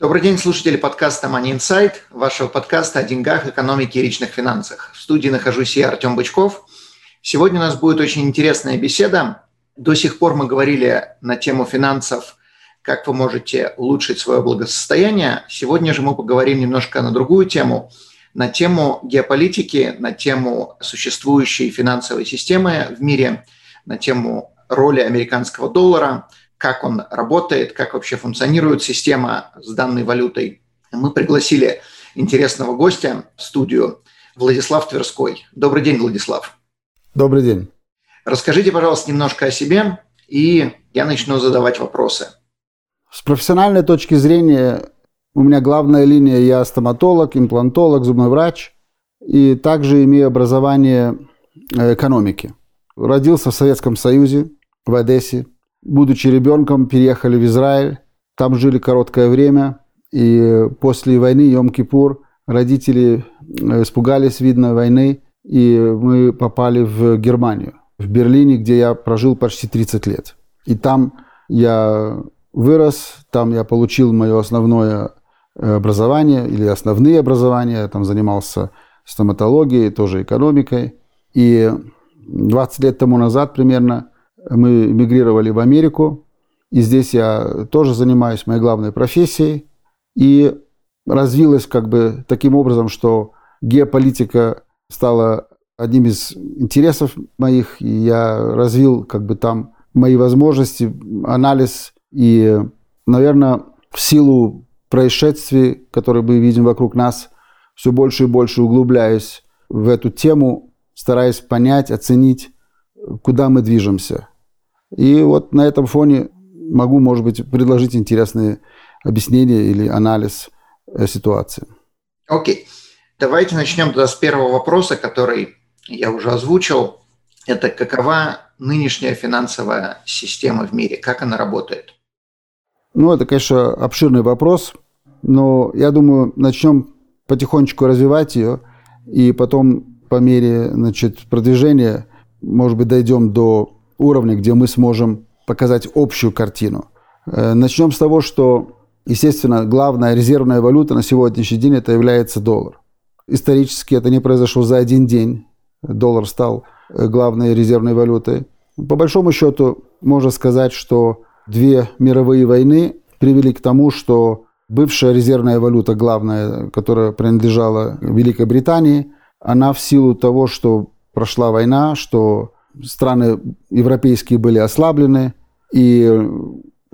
Добрый день, слушатели подкаста Money Insight, вашего подкаста о деньгах, экономике и личных финансах. В студии нахожусь я, Артем Бычков. Сегодня у нас будет очень интересная беседа. До сих пор мы говорили на тему финансов, как вы можете улучшить свое благосостояние. Сегодня же мы поговорим немножко на другую тему, на тему геополитики, на тему существующей финансовой системы в мире, на тему роли американского доллара, как он работает, как вообще функционирует система с данной валютой. Мы пригласили интересного гостя в студию Владислав Тверской. Добрый день, Владислав. Добрый день. Расскажите, пожалуйста, немножко о себе, и я начну задавать вопросы. С профессиональной точки зрения у меня главная линия, я стоматолог, имплантолог, зубной врач, и также имею образование э, экономики. Родился в Советском Союзе, в Одессе, будучи ребенком, переехали в Израиль. Там жили короткое время. И после войны Йом-Кипур родители э, испугались, видно, войны. И мы попали в Германию, в Берлине, где я прожил почти 30 лет. И там я вырос, там я получил мое основное э, образование или основные образования. Я там занимался стоматологией, тоже экономикой. И 20 лет тому назад примерно мы мигрировали в Америку, и здесь я тоже занимаюсь моей главной профессией. И развилась как бы таким образом, что геополитика стала одним из интересов моих, и я развил как бы там мои возможности, анализ, и, наверное, в силу происшествий, которые мы видим вокруг нас, все больше и больше углубляюсь в эту тему, стараясь понять, оценить, куда мы движемся. И вот на этом фоне могу, может быть, предложить интересные объяснения или анализ э, ситуации. Окей. Okay. Давайте начнем тогда с первого вопроса, который я уже озвучил. Это какова нынешняя финансовая система в мире? Как она работает? Ну, это, конечно, обширный вопрос, но я думаю, начнем потихонечку развивать ее, и потом по мере значит, продвижения, может быть, дойдем до уровня, где мы сможем показать общую картину. Э, начнем с того, что, естественно, главная резервная валюта на сегодняшний день это является доллар. Исторически это не произошло за один день. Доллар стал э, главной резервной валютой. По большому счету, можно сказать, что две мировые войны привели к тому, что бывшая резервная валюта, главная, которая принадлежала Великой Британии, она в силу того, что прошла война, что страны европейские были ослаблены, и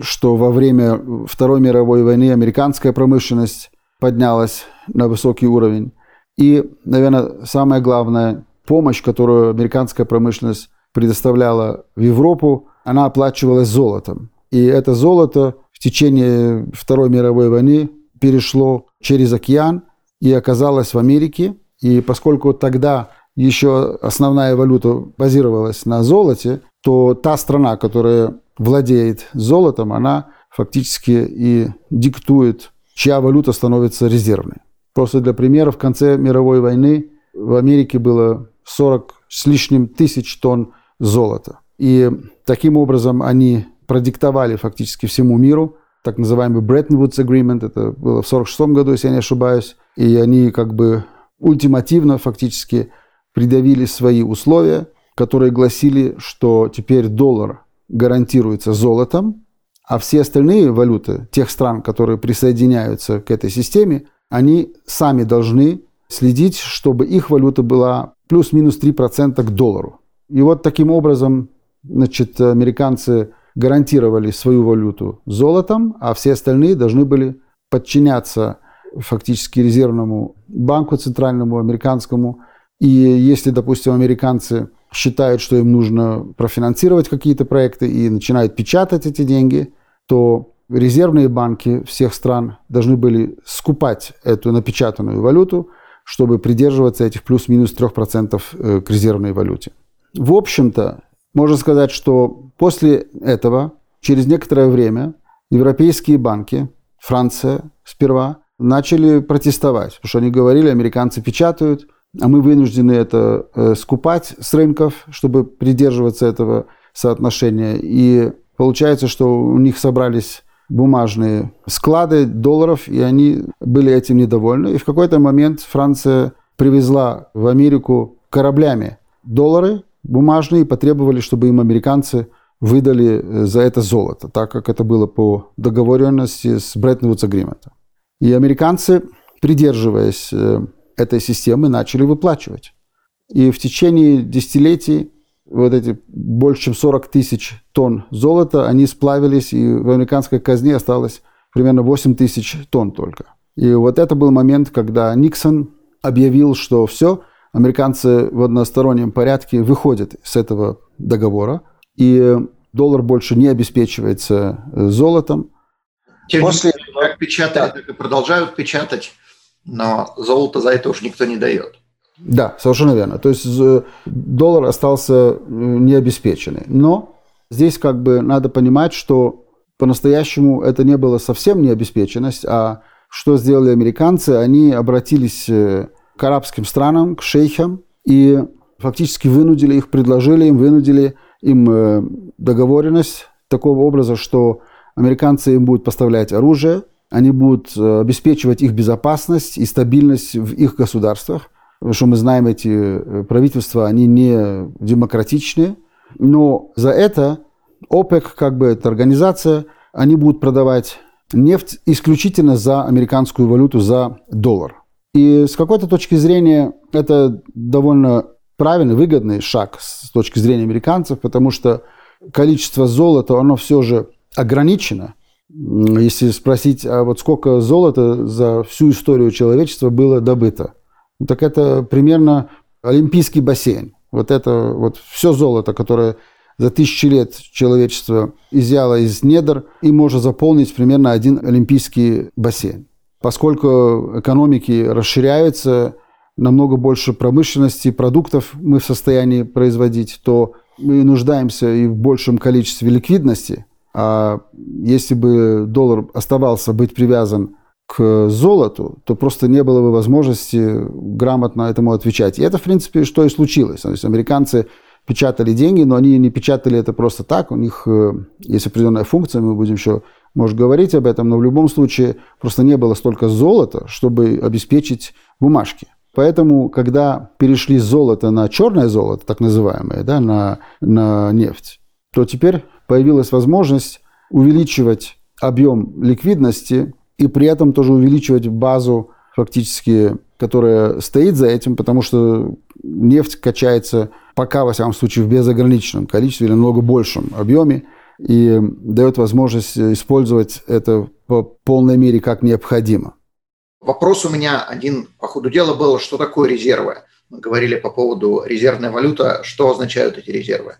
что во время Второй мировой войны американская промышленность поднялась на высокий уровень. И, наверное, самое главное, помощь, которую американская промышленность предоставляла в Европу, она оплачивалась золотом. И это золото в течение Второй мировой войны перешло через океан и оказалось в Америке. И поскольку тогда еще основная валюта базировалась на золоте, то та страна, которая владеет золотом, она фактически и диктует, чья валюта становится резервной. Просто для примера, в конце мировой войны в Америке было 40 с лишним тысяч тонн золота. И таким образом они продиктовали фактически всему миру так называемый Bretton Woods Agreement, это было в 1946 году, если я не ошибаюсь, и они как бы ультимативно фактически придавили свои условия, которые гласили, что теперь доллар гарантируется золотом, а все остальные валюты тех стран, которые присоединяются к этой системе, они сами должны следить, чтобы их валюта была плюс-минус 3% к доллару. И вот таким образом значит, американцы гарантировали свою валюту золотом, а все остальные должны были подчиняться фактически резервному банку центральному американскому и если, допустим, американцы считают, что им нужно профинансировать какие-то проекты и начинают печатать эти деньги, то резервные банки всех стран должны были скупать эту напечатанную валюту, чтобы придерживаться этих плюс-минус 3% э, к резервной валюте. В общем-то, можно сказать, что после этого, через некоторое время, европейские банки, Франция сперва, начали протестовать, потому что они говорили, американцы печатают, а мы вынуждены это э, скупать с рынков, чтобы придерживаться этого соотношения. И получается, что у них собрались бумажные склады долларов, и они были этим недовольны. И в какой-то момент Франция привезла в Америку кораблями доллары бумажные и потребовали, чтобы им американцы выдали э, за это золото, так как это было по договоренности с Бреттон-Вудс Agreement. И американцы, придерживаясь э, этой системы, начали выплачивать. И в течение десятилетий вот эти больше чем 40 тысяч тонн золота, они сплавились, и в американской казне осталось примерно 8 тысяч тонн только. И вот это был момент, когда Никсон объявил, что все, американцы в одностороннем порядке выходят с этого договора, и доллар больше не обеспечивается золотом. Тем После... как печатали, так и продолжают печатать, но золото за это уж никто не дает. Да, совершенно верно. То есть э, доллар остался э, необеспеченный. Но здесь как бы надо понимать, что по-настоящему это не было совсем необеспеченность, а что сделали американцы? Они обратились э, к арабским странам, к шейхам и фактически вынудили их, предложили им, вынудили им договоренность такого образа, что американцы им будут поставлять оружие, они будут обеспечивать их безопасность и стабильность в их государствах, Потому что мы знаем, эти э, правительства, они не демократичные. Но за это ОПЕК, как бы эта организация, они будут продавать нефть исключительно за американскую валюту, за доллар. И с какой-то точки зрения это довольно правильный, выгодный шаг с точки зрения американцев, потому что количество золота, оно все же ограничено. Если спросить, а вот сколько золота за всю историю человечества было добыто – так это примерно олимпийский бассейн. Вот это вот все золото, которое за тысячи лет человечество изъяло из недр и может заполнить примерно один олимпийский бассейн. Поскольку экономики расширяются, намного больше промышленности, продуктов мы в состоянии производить, то мы нуждаемся и в большем количестве ликвидности. А если бы доллар оставался быть привязан к золоту, то просто не было бы возможности грамотно этому отвечать. И это, в принципе, что и случилось. То есть американцы печатали деньги, но они не печатали это просто так. У них э, есть определенная функция, мы будем еще, может, говорить об этом, но в любом случае просто не было столько золота, чтобы обеспечить бумажки. Поэтому, когда перешли с золота на черное золото, так называемое, да, на, на нефть, то теперь появилась возможность увеличивать объем ликвидности и при этом тоже увеличивать базу фактически, которая стоит за этим, потому что нефть качается пока, во всяком случае, в безограниченном количестве или намного большем объеме и дает возможность использовать это по полной мере как необходимо. Вопрос у меня один по ходу дела был, что такое резервы? Мы говорили по поводу резервной валюты. Что означают эти резервы?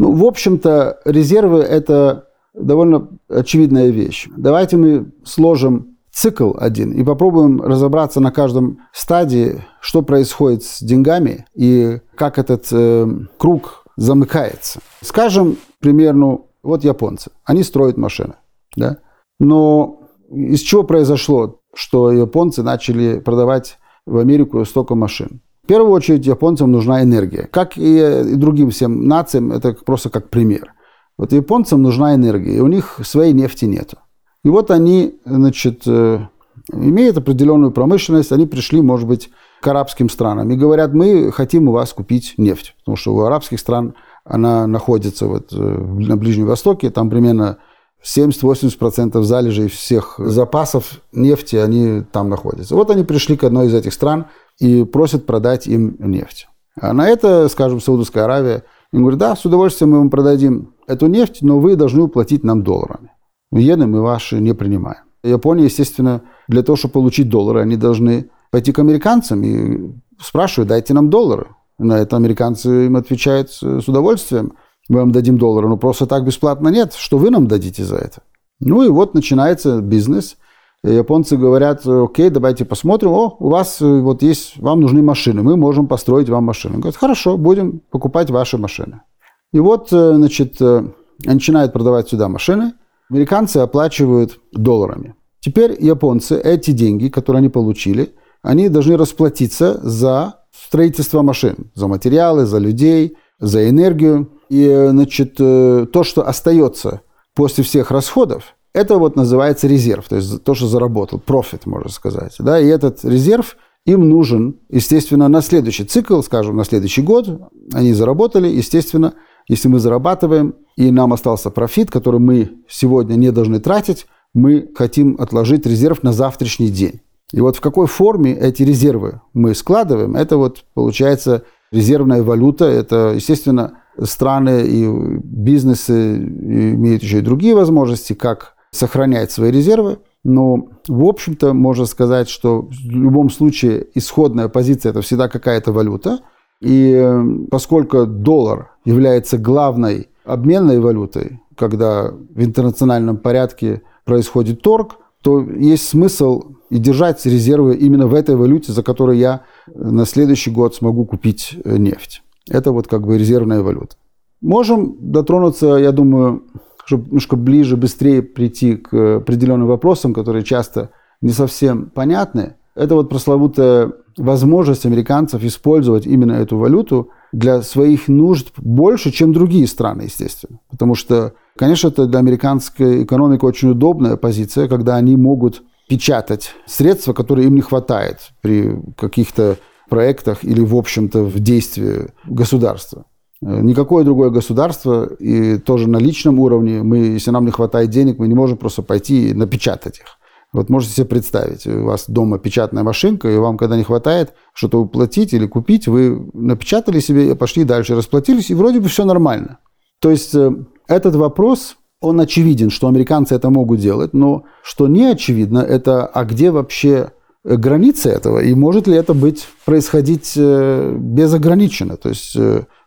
Ну, в общем-то, резервы – это довольно очевидная вещь. Давайте мы сложим цикл один и попробуем разобраться на каждом стадии, что происходит с деньгами и как этот э, круг замыкается. Скажем, примерно, вот японцы, они строят машины, да? но из чего произошло, что японцы начали продавать в Америку столько машин? В первую очередь японцам нужна энергия. Как и другим всем нациям, это просто как пример – вот японцам нужна энергия, и у них своей нефти нет. И вот они, значит, э, имеют определенную промышленность, они пришли, может быть, к арабским странам и говорят, мы хотим у вас купить нефть, потому что у арабских стран она находится вот э, на Ближнем Востоке, там примерно 70-80% залежей всех запасов нефти, они там находятся. Вот они пришли к одной из этих стран и просят продать им нефть. А на это, скажем, Саудовская Аравия им говорит, да, с удовольствием мы вам продадим эту нефть, но вы должны уплатить нам долларами. Иены мы ваши не принимаем. Япония, естественно, для того, чтобы получить доллары, они должны пойти к американцам и спрашивать, дайте нам доллары. На это американцы им отвечают с удовольствием, мы вам дадим доллары, но просто так бесплатно нет, что вы нам дадите за это? Ну и вот начинается бизнес. Японцы говорят, окей, давайте посмотрим, о, у вас э, вот есть, вам нужны машины, мы можем построить вам машины. Говорят, хорошо, будем покупать ваши машины. И вот, э, значит, э, начинают продавать сюда машины, американцы оплачивают долларами. Теперь японцы эти деньги, которые они получили, они должны расплатиться за строительство машин, за материалы, за людей, за энергию. И, значит, то, что остается после всех расходов, это вот называется резерв, то есть то, что заработал, профит, можно сказать. Да? И этот резерв им нужен, естественно, на следующий цикл, скажем, на следующий год. Они заработали, естественно, если мы зарабатываем, и нам остался профит, который мы сегодня не должны тратить, мы хотим отложить резерв на завтрашний день. И вот в какой форме эти резервы мы складываем, это вот получается резервная валюта, это, естественно, страны и бизнесы имеют еще и другие возможности, как сохранять свои резервы. Но, в общем-то, можно сказать, что в любом случае исходная позиция – это всегда какая-то валюта. И э, поскольку доллар является главной обменной валютой, когда в интернациональном порядке происходит торг, то есть смысл и держать резервы именно в этой валюте, за которую я на следующий год смогу купить э, нефть. Это вот как бы резервная валюта. Можем дотронуться, я думаю, чтобы немножко ближе, быстрее прийти к определенным вопросам, которые часто не совсем понятны. Это вот пресловутая возможность американцев использовать именно эту валюту для своих нужд больше, чем другие страны, естественно. Потому что, конечно, это для американской экономики очень удобная позиция, когда они могут печатать средства, которые им не хватает при каких-то проектах или, в общем-то, в действии государства. Э, никакое другое государство, и тоже на личном уровне, мы, если нам не хватает денег, мы не можем просто пойти и напечатать их. Вот можете себе представить, у вас дома печатная машинка, и вам, когда не хватает что-то уплатить или купить, вы напечатали себе, пошли дальше, расплатились, и вроде бы все нормально. То есть э, этот вопрос, он очевиден, что американцы это могут делать, но что не очевидно, это а где вообще границы этого, и может ли это быть происходить э, безограниченно, то есть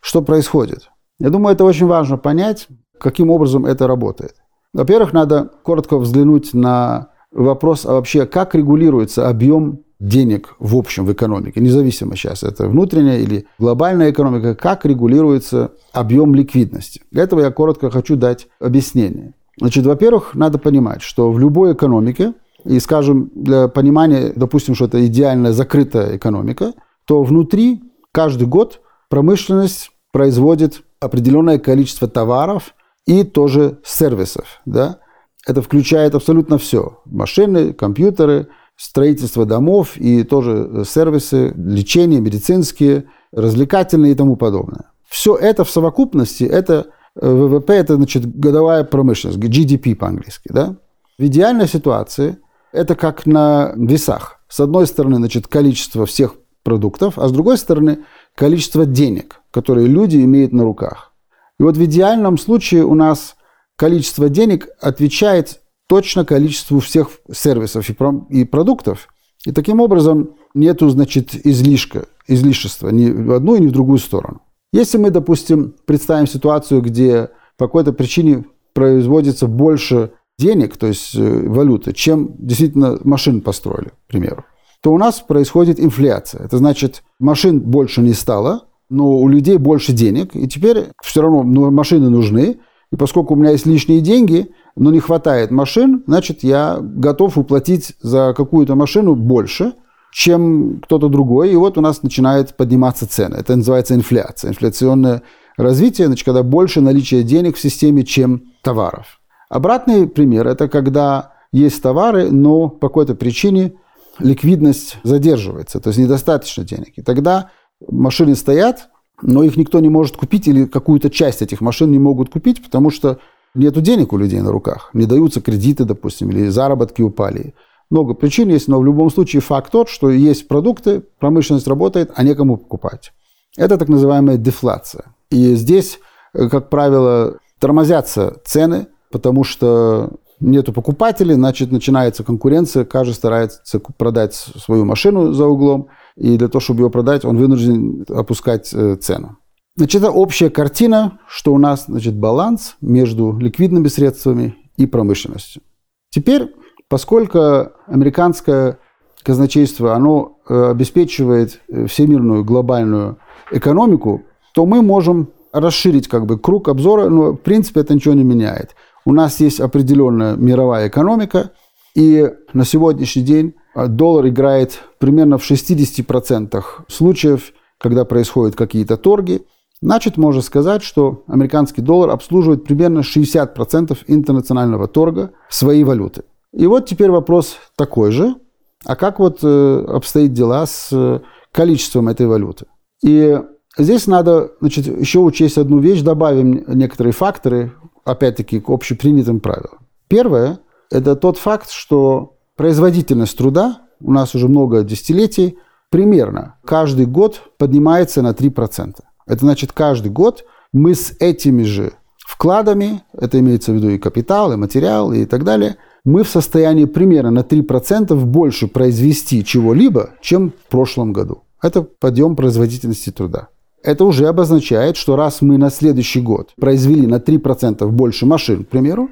что происходит. Я думаю, это очень важно понять, каким образом это работает. Во-первых, надо коротко взглянуть на вопрос, а вообще как регулируется объем денег в общем в экономике, независимо сейчас, это внутренняя или глобальная экономика, как регулируется объем ликвидности. Для этого я коротко хочу дать объяснение. Значит, во-первых, надо понимать, что в любой экономике, и, скажем, для понимания, допустим, что это идеальная закрытая экономика, то внутри каждый год промышленность производит определенное количество товаров и тоже сервисов. Да? Это включает абсолютно все. Машины, компьютеры, строительство домов и тоже сервисы, лечение, медицинские, развлекательные и тому подобное. Все это в совокупности, это э, ВВП, это значит годовая промышленность, GDP по-английски. Да? В идеальной ситуации это как на весах. С одной стороны, значит, количество всех продуктов, а с другой стороны, количество денег, которые люди имеют на руках. И вот в идеальном случае у нас количество денег отвечает точно количеству всех сервисов и продуктов. И таким образом нету, значит, излишка, излишества ни в одну, ни в другую сторону. Если мы, допустим, представим ситуацию, где по какой-то причине производится больше денег, то есть э, валюты, чем действительно машин построили, к примеру, то у нас происходит инфляция. Это значит, машин больше не стало, но у людей больше денег, и теперь все равно ну, машины нужны, и поскольку у меня есть лишние деньги, но не хватает машин, значит, я готов уплатить за какую-то машину больше, чем кто-то другой, и вот у нас начинает подниматься цены. Это называется инфляция, инфляционное развитие, значит, когда больше наличия денег в системе, чем товаров. Обратный пример – это когда есть товары, но по какой-то причине ликвидность задерживается, то есть недостаточно денег. И тогда машины стоят, но их никто не может купить, или какую-то часть этих машин не могут купить, потому что нет денег у людей на руках. Не даются кредиты, допустим, или заработки упали. Много причин есть, но в любом случае факт тот, что есть продукты, промышленность работает, а некому покупать. Это так называемая дефляция. И здесь, э, как правило, тормозятся цены, потому что нету покупателей, значит, начинается конкуренция, каждый старается продать свою машину за углом, и для того, чтобы ее продать, он вынужден опускать э, цену. Значит, это общая картина, что у нас значит, баланс между ликвидными средствами и промышленностью. Теперь, поскольку американское казначейство, оно э, обеспечивает э, всемирную глобальную экономику, то мы можем расширить как бы круг обзора, но в принципе это ничего не меняет. У нас есть определенная мировая экономика, и на сегодняшний день э, доллар играет примерно в 60% случаев, когда происходят какие-то торги. Значит, можно сказать, что американский доллар обслуживает примерно 60% интернационального торга своей валюты. И вот теперь вопрос такой же. А как вот э, обстоит дела с э, количеством этой валюты? И здесь надо значит, еще учесть одну вещь, добавим некоторые факторы, опять-таки, к общепринятым правилам. Первое – это тот факт, что производительность труда у нас уже много десятилетий примерно каждый год поднимается на 3%. Это значит, каждый год мы с этими же вкладами, это имеется в виду и капитал, и материал, и так далее, мы в состоянии примерно на 3% больше произвести чего-либо, чем в прошлом году. Это подъем производительности труда. Это уже обозначает, что раз мы на следующий год произвели на 3% больше машин, к примеру,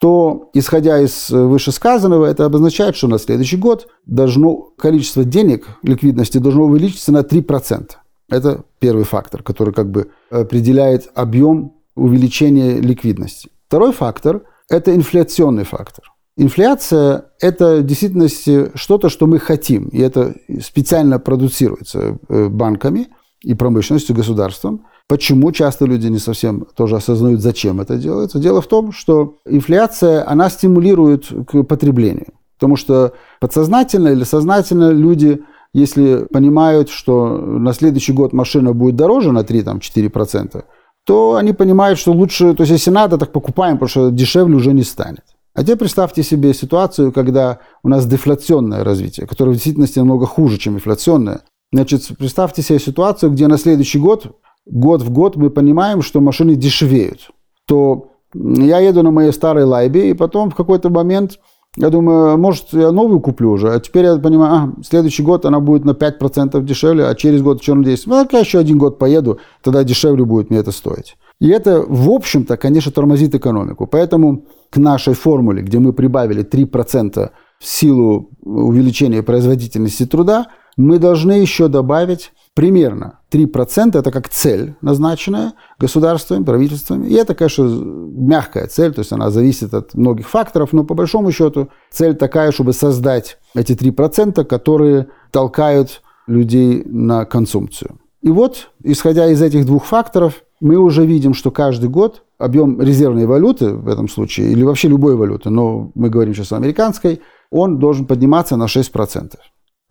то, исходя из вышесказанного, это обозначает, что на следующий год должно, количество денег, ликвидности должно увеличиться на 3%. Это первый фактор, который как бы определяет объем увеличения ликвидности. Второй фактор – это инфляционный фактор. Инфляция – это в действительности что-то, что мы хотим, и это специально продуцируется э, банками и промышленностью, государством. Почему часто люди не совсем тоже осознают, зачем это делается? Дело в том, что инфляция, она стимулирует к потреблению. Потому что подсознательно или сознательно люди, если понимают, что на следующий год машина будет дороже на 3-4%, то они понимают, что лучше, то есть если надо, так покупаем, потому что дешевле уже не станет. А теперь представьте себе ситуацию, когда у нас дефляционное развитие, которое в действительности намного хуже, чем инфляционное. Значит, представьте себе ситуацию, где на следующий год, год в год мы понимаем, что машины дешевеют. То я еду на моей старой лайбе, и потом в какой-то момент я думаю, может, я новую куплю уже. А теперь я понимаю, а, следующий год она будет на 5% дешевле, а через год что надеюсь? Ну, я еще один год поеду, тогда дешевле будет мне это стоить. И это, в общем-то, конечно, тормозит экономику. Поэтому к нашей формуле, где мы прибавили 3% в силу увеличения производительности труда, мы должны еще добавить примерно 3% это как цель, назначенная государствами, правительствами. И это, конечно, мягкая цель, то есть она зависит от многих факторов, но по большому счету цель такая, чтобы создать эти 3%, которые толкают людей на консумпцию. И вот, исходя из этих двух факторов, мы уже видим, что каждый год объем резервной валюты в этом случае, или вообще любой валюты, но мы говорим сейчас о американской, он должен подниматься на 6%.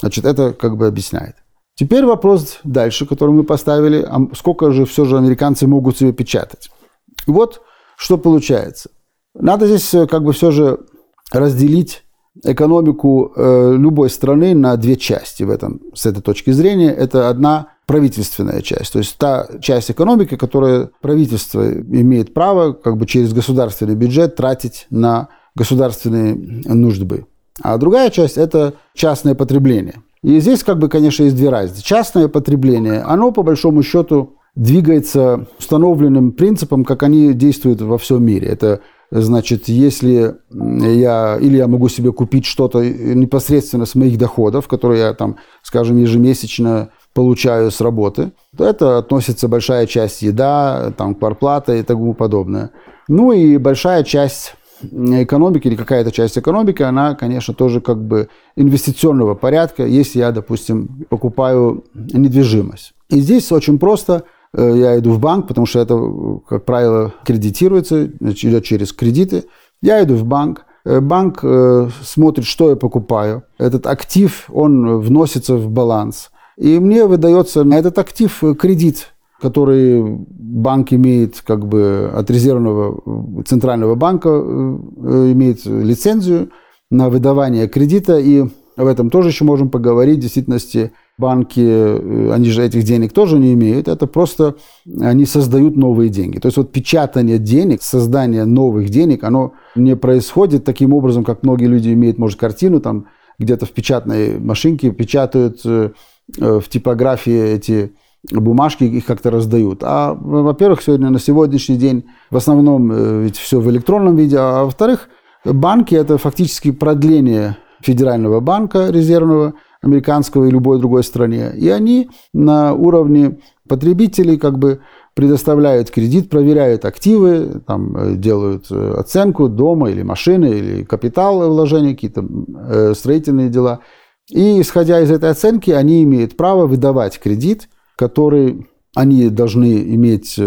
Значит, это как бы объясняет. Теперь вопрос дальше, который мы поставили, а сколько же все же американцы могут себе печатать. Вот что получается. Надо здесь э, как бы все же разделить экономику э, любой страны на две части в этом, с этой точки зрения. Это одна правительственная часть, то есть та часть экономики, которая правительство имеет право как бы через государственный бюджет тратить на государственные нужды. А другая часть – это частное потребление. И здесь, как бы, конечно, есть две разницы. Частное потребление, оно по большому счету двигается установленным принципом, как они действуют во всем мире. Это значит, если я или я могу себе купить что-то непосредственно с моих доходов, которые я там, скажем, ежемесячно получаю с работы, то это относится большая часть еда, там, кварплата и тому подобное. Ну и большая часть экономики или какая-то часть экономики, она, конечно, тоже как бы инвестиционного порядка, если я, допустим, покупаю недвижимость. И здесь очень просто. Э, я иду в банк, потому что это, как правило, кредитируется, идет через кредиты. Я иду в банк, э, банк э, смотрит, что я покупаю. Этот актив, он вносится в баланс. И мне выдается на этот актив кредит который банк имеет как бы от резервного центрального банка, э, имеет лицензию на выдавание кредита, и об этом тоже еще можем поговорить. В действительности банки, э, они же этих денег тоже не имеют, это просто они создают новые деньги. То есть вот печатание денег, создание новых денег, оно не происходит таким образом, как многие люди имеют, может, картину, там где-то в печатной машинке печатают э, в типографии эти бумажки их как-то раздают. А, во-первых, сегодня на сегодняшний день в основном э, ведь все в электронном виде, а во-вторых, банки – это фактически продление федерального банка резервного, американского и любой другой стране. И они на уровне потребителей как бы предоставляют кредит, проверяют активы, там, э, делают э, оценку дома или машины, или капитал вложения, какие-то строительные дела. И исходя из этой оценки, они имеют право выдавать кредит, который они должны иметь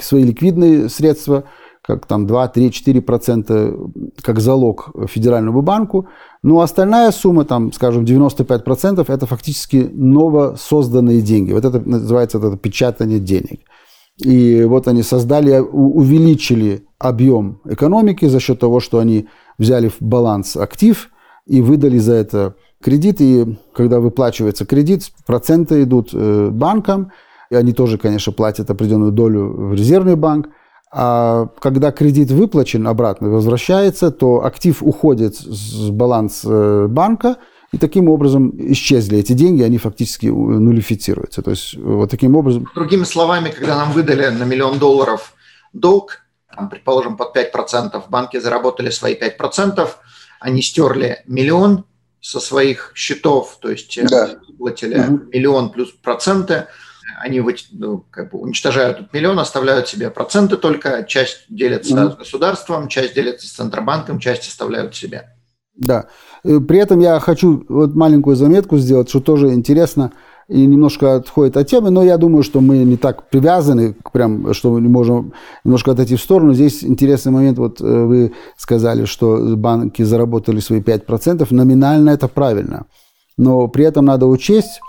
свои ликвидные средства, как там 2, 3, 4 процента как залог федеральному банку. Ну, остальная сумма, там, скажем, 95 процентов, это фактически новосозданные деньги. Вот это называется это печатание денег. И вот они создали, увеличили объем экономики за счет того, что они взяли в баланс актив и выдали за это кредит. И когда выплачивается кредит, проценты идут э, банкам, и они тоже, конечно, платят определенную долю в резервный банк. А когда кредит выплачен обратно, возвращается, то актив уходит с баланса э, банка, и таким образом исчезли эти деньги, они фактически нулифицируются. То есть вот таким образом... Другими словами, когда нам выдали на миллион долларов долг, предположим, под 5%, банки заработали свои 5%, они стерли миллион со своих счетов, то есть э, да. выплатили угу. миллион плюс проценты, они ну, как бы уничтожают этот миллион, оставляют себе проценты только, часть делятся угу. с государством, часть делятся с Центробанком, часть оставляют себе. Да. Э, при этом я хочу вот маленькую заметку сделать, что тоже интересно и немножко отходит от темы, но я думаю, что мы не так привязаны, прям, что мы можем немножко отойти в сторону. Здесь интересный момент, вот э, вы сказали, что банки заработали свои 5%, номинально это правильно, но при этом надо учесть,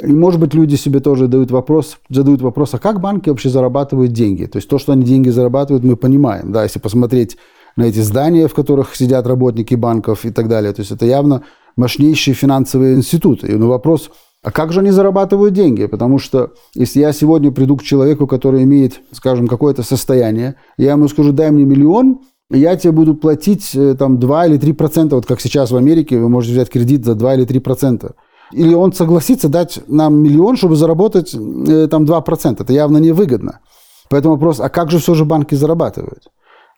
и, может быть, люди себе тоже дают вопрос, задают вопрос, а как банки вообще зарабатывают деньги? То есть то, что они деньги зарабатывают, мы понимаем. Да, если посмотреть на эти здания, в которых сидят работники банков и так далее. То есть это явно мощнейшие финансовые институты. И ну, вопрос, а как же они зарабатывают деньги? Потому что если я сегодня приду к человеку, который имеет, скажем, какое-то состояние, я ему скажу, дай мне миллион, я тебе буду платить э, там 2 или 3 процента, вот как сейчас в Америке, вы можете взять кредит за 2 или 3 процента. Или он согласится дать нам миллион, чтобы заработать э, там 2 процента. Это явно невыгодно. Поэтому вопрос, а как же все же банки зарабатывают?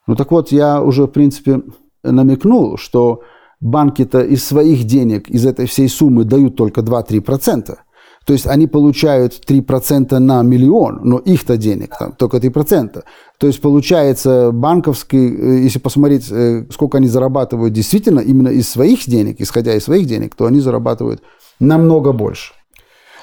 Ну так вот, я уже, в принципе, намекнул, что банки-то из своих денег, из этой всей суммы дают только 2-3%. То есть они получают 3% на миллион, но их-то денег там только 3%. То есть получается банковский, э, если посмотреть, э, сколько они зарабатывают действительно именно из своих денег, исходя из своих денег, то они зарабатывают намного больше.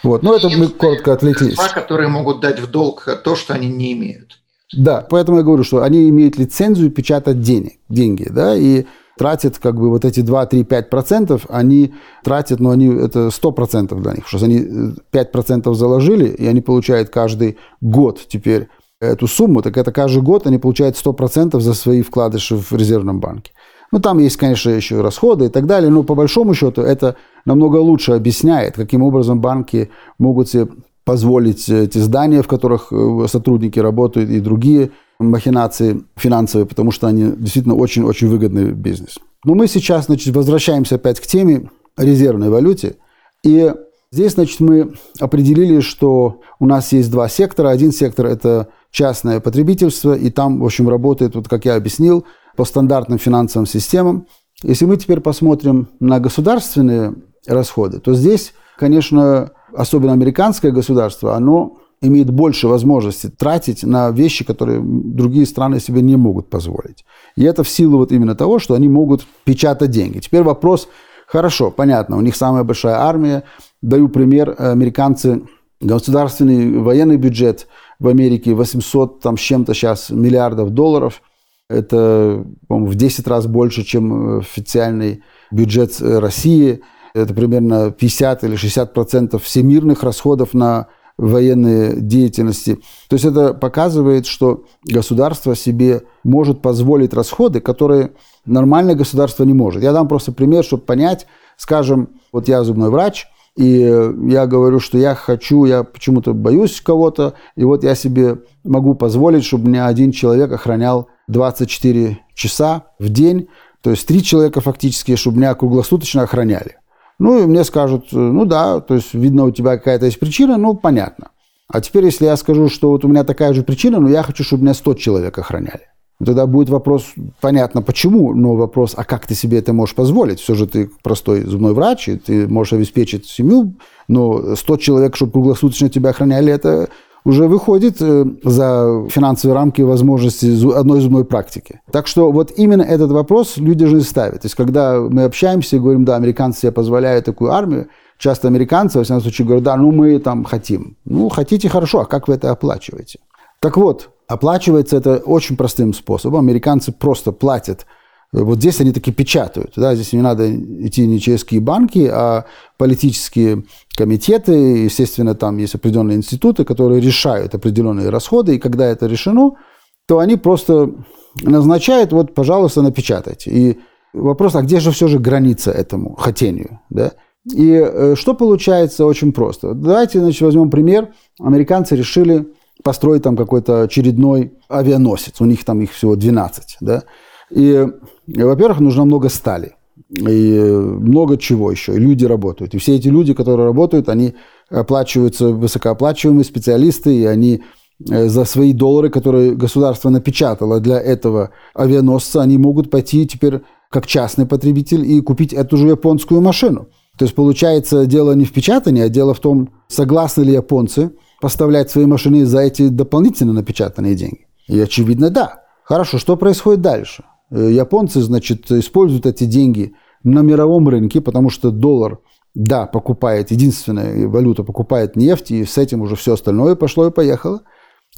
Вот. Но это мы коротко отвлеклись. Которые могут дать в долг то, что они не имеют. Да, поэтому я говорю, что они имеют лицензию печатать денег, деньги, да, и тратят как бы вот эти 2, 3, 5 процентов, они тратят, но они, это 100 процентов для них, что они 5 э, процентов заложили, и они получают каждый год теперь эту сумму, так это каждый год они получают 100 процентов за свои вкладыши в резервном банке. Ну, там есть, конечно, еще расходы и так далее, но по большому счету это намного лучше объясняет, каким образом банки могут себе позволить эти здания, в которых э, сотрудники работают, и другие махинации финансовые, потому что они действительно очень-очень выгодный бизнес. Но мы сейчас, значит, возвращаемся опять к теме резервной валюте. И здесь, значит, мы определили, что у нас есть два сектора. Один сектор – это частное потребительство, и там, в общем, работает, вот как я объяснил, по стандартным финансовым системам. Если мы теперь посмотрим на государственные расходы, то здесь, конечно, особенно американское государство, оно имеет больше возможности тратить на вещи, которые другие страны себе не могут позволить. И это в силу вот именно того, что они могут печатать деньги. Теперь вопрос, хорошо, понятно, у них самая большая армия. Даю пример, американцы, государственный военный бюджет в Америке 800 там, с чем-то сейчас миллиардов долларов. Это, по-моему, в 10 раз больше, чем официальный бюджет России – это примерно 50 или 60 процентов всемирных расходов на военные деятельности. То есть это показывает, что государство себе может позволить расходы, которые нормальное государство не может. Я дам просто пример, чтобы понять. Скажем, вот я зубной врач, и я говорю, что я хочу, я почему-то боюсь кого-то, и вот я себе могу позволить, чтобы меня один человек охранял 24 часа в день, то есть три человека фактически, чтобы меня круглосуточно охраняли. Ну, и мне скажут, ну да, то есть, видно, у тебя какая-то есть причина, ну, понятно. А теперь, если я скажу, что вот у меня такая же причина, но я хочу, чтобы меня 100 человек охраняли. Тогда будет вопрос, понятно почему, но вопрос, а как ты себе это можешь позволить? Все же ты простой зубной врач, и ты можешь обеспечить семью, но 100 человек, чтобы круглосуточно тебя охраняли, это уже выходит э, за финансовые рамки возможности одной зубной практики. Так что вот именно этот вопрос люди же ставят. То есть когда мы общаемся и говорим, да, американцы себе позволяют такую армию, часто американцы, во всяком случае, говорят, да, ну мы там хотим. Ну, хотите, хорошо, а как вы это оплачиваете? Так вот, оплачивается это очень простым способом. Американцы просто платят вот здесь они таки печатают. Да? Здесь не надо идти не через какие банки, а политические комитеты. Естественно, там есть определенные институты, которые решают определенные расходы. И когда это решено, то они просто назначают, вот, пожалуйста, напечатайте. И вопрос, а где же все же граница этому хотению? Да? И э, что получается очень просто. Давайте значит, возьмем пример. Американцы решили построить там какой-то очередной авианосец. У них там их всего 12. Да? И, во-первых, нужно много стали. И много чего еще. И люди работают. И все эти люди, которые работают, они оплачиваются высокооплачиваемые специалисты, и они э, за свои доллары, которые государство напечатало для этого авианосца, они могут пойти теперь как частный потребитель и купить эту же японскую машину. То есть получается дело не в печатании, а дело в том, согласны ли японцы поставлять свои машины за эти дополнительно напечатанные деньги. И очевидно, да. Хорошо, что происходит дальше? Э, японцы, значит, используют эти деньги на мировом рынке, потому что доллар, да, покупает, единственная валюта покупает нефть, и с этим уже все остальное пошло и поехало.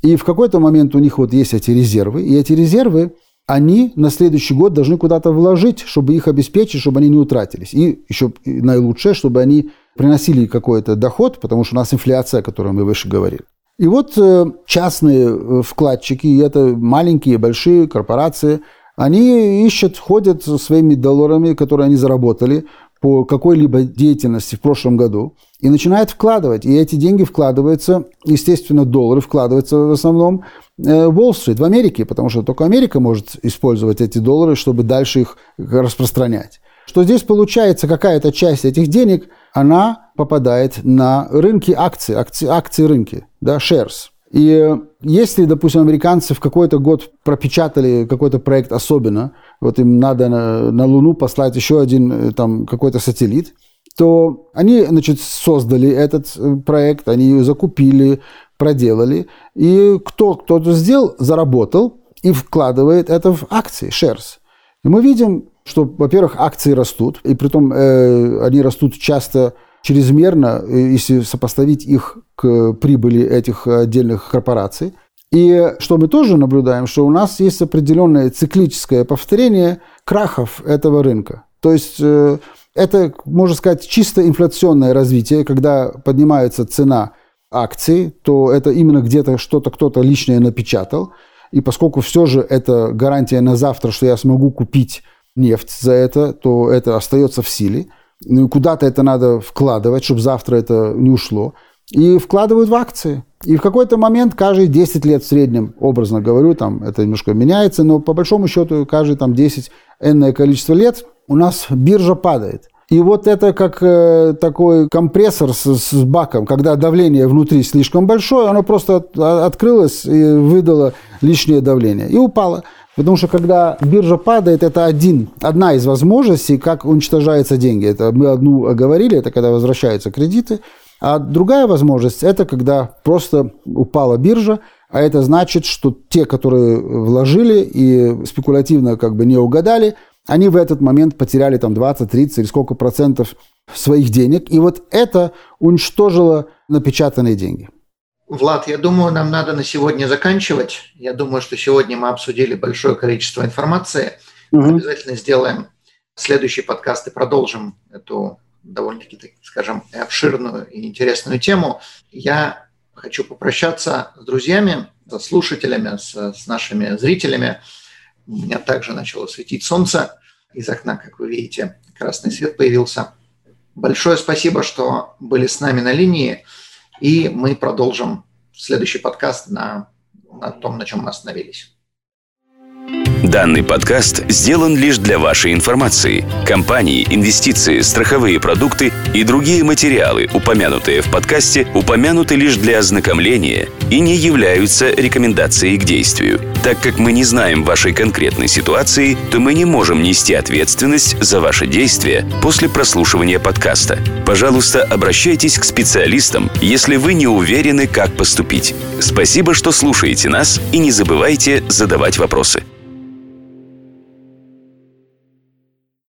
И в какой-то момент у них вот есть эти резервы, и эти резервы, они на следующий год должны куда-то вложить, чтобы их обеспечить, чтобы они не утратились. И еще наилучшее, чтобы они приносили какой-то доход, потому что у нас инфляция, о которой мы выше говорили. И вот э, частные э, вкладчики, и это маленькие, большие корпорации – они ищут, ходят со своими долларами, которые они заработали по какой-либо деятельности в прошлом году, и начинают вкладывать. И эти деньги вкладываются, естественно, доллары вкладываются в основном э, в Уолл-стрит, в Америке, потому что только Америка может использовать эти доллары, чтобы дальше их распространять. Что здесь получается, какая-то часть этих денег, она попадает на рынки акций, акции, акции рынки, да, shares. И если, допустим, американцы в какой-то год пропечатали какой-то проект особенно, вот им надо на, на Луну послать еще один э, там какой-то сателлит, то они, значит, создали этот э, проект, они ее закупили, проделали, и кто кто-то сделал, заработал и вкладывает это в акции, shares. И мы видим, что, во-первых, акции растут, и при том э, они растут часто чрезмерно, э, если сопоставить их к прибыли этих отдельных корпораций. И что мы тоже наблюдаем, что у нас есть определенное циклическое повторение крахов этого рынка. То есть э, это, можно сказать, чисто инфляционное развитие, когда поднимается цена акций, то это именно где-то что-то кто-то лишнее напечатал. И поскольку все же это гарантия на завтра, что я смогу купить нефть за это, то это остается в силе. Ну, куда-то это надо вкладывать, чтобы завтра это не ушло. И вкладывают в акции. И в какой-то момент каждые 10 лет в среднем, образно говорю, там это немножко меняется, но по большому счету каждые там 10 энное количество лет у нас биржа падает. И вот это как э, такой компрессор с, с баком, когда давление внутри слишком большое, оно просто от, открылось и выдало лишнее давление. И упало. Потому что когда биржа падает, это один, одна из возможностей, как уничтожаются деньги. Это мы одну оговорили, это когда возвращаются кредиты. А другая возможность – это когда просто упала биржа, а это значит, что те, которые вложили и спекулятивно как бы не угадали, они в этот момент потеряли там 20, 30 или сколько процентов своих денег. И вот это уничтожило напечатанные деньги. Влад, я думаю, нам надо на сегодня заканчивать. Я думаю, что сегодня мы обсудили большое количество информации. Угу. Обязательно сделаем следующий подкаст и продолжим эту довольно-таки, скажем, обширную и интересную тему. Я хочу попрощаться с друзьями, со слушателями, с, с нашими зрителями. У меня также начало светить солнце. Из окна, как вы видите, красный свет появился. Большое спасибо, что были с нами на линии. И мы продолжим следующий подкаст на, на том, на чем мы остановились. Данный подкаст сделан лишь для вашей информации. Компании, инвестиции, страховые продукты и другие материалы, упомянутые в подкасте, упомянуты лишь для ознакомления и не являются рекомендацией к действию. Так как мы не знаем вашей конкретной ситуации, то мы не можем нести ответственность за ваши действия после прослушивания подкаста. Пожалуйста, обращайтесь к специалистам, если вы не уверены, как поступить. Спасибо, что слушаете нас и не забывайте задавать вопросы.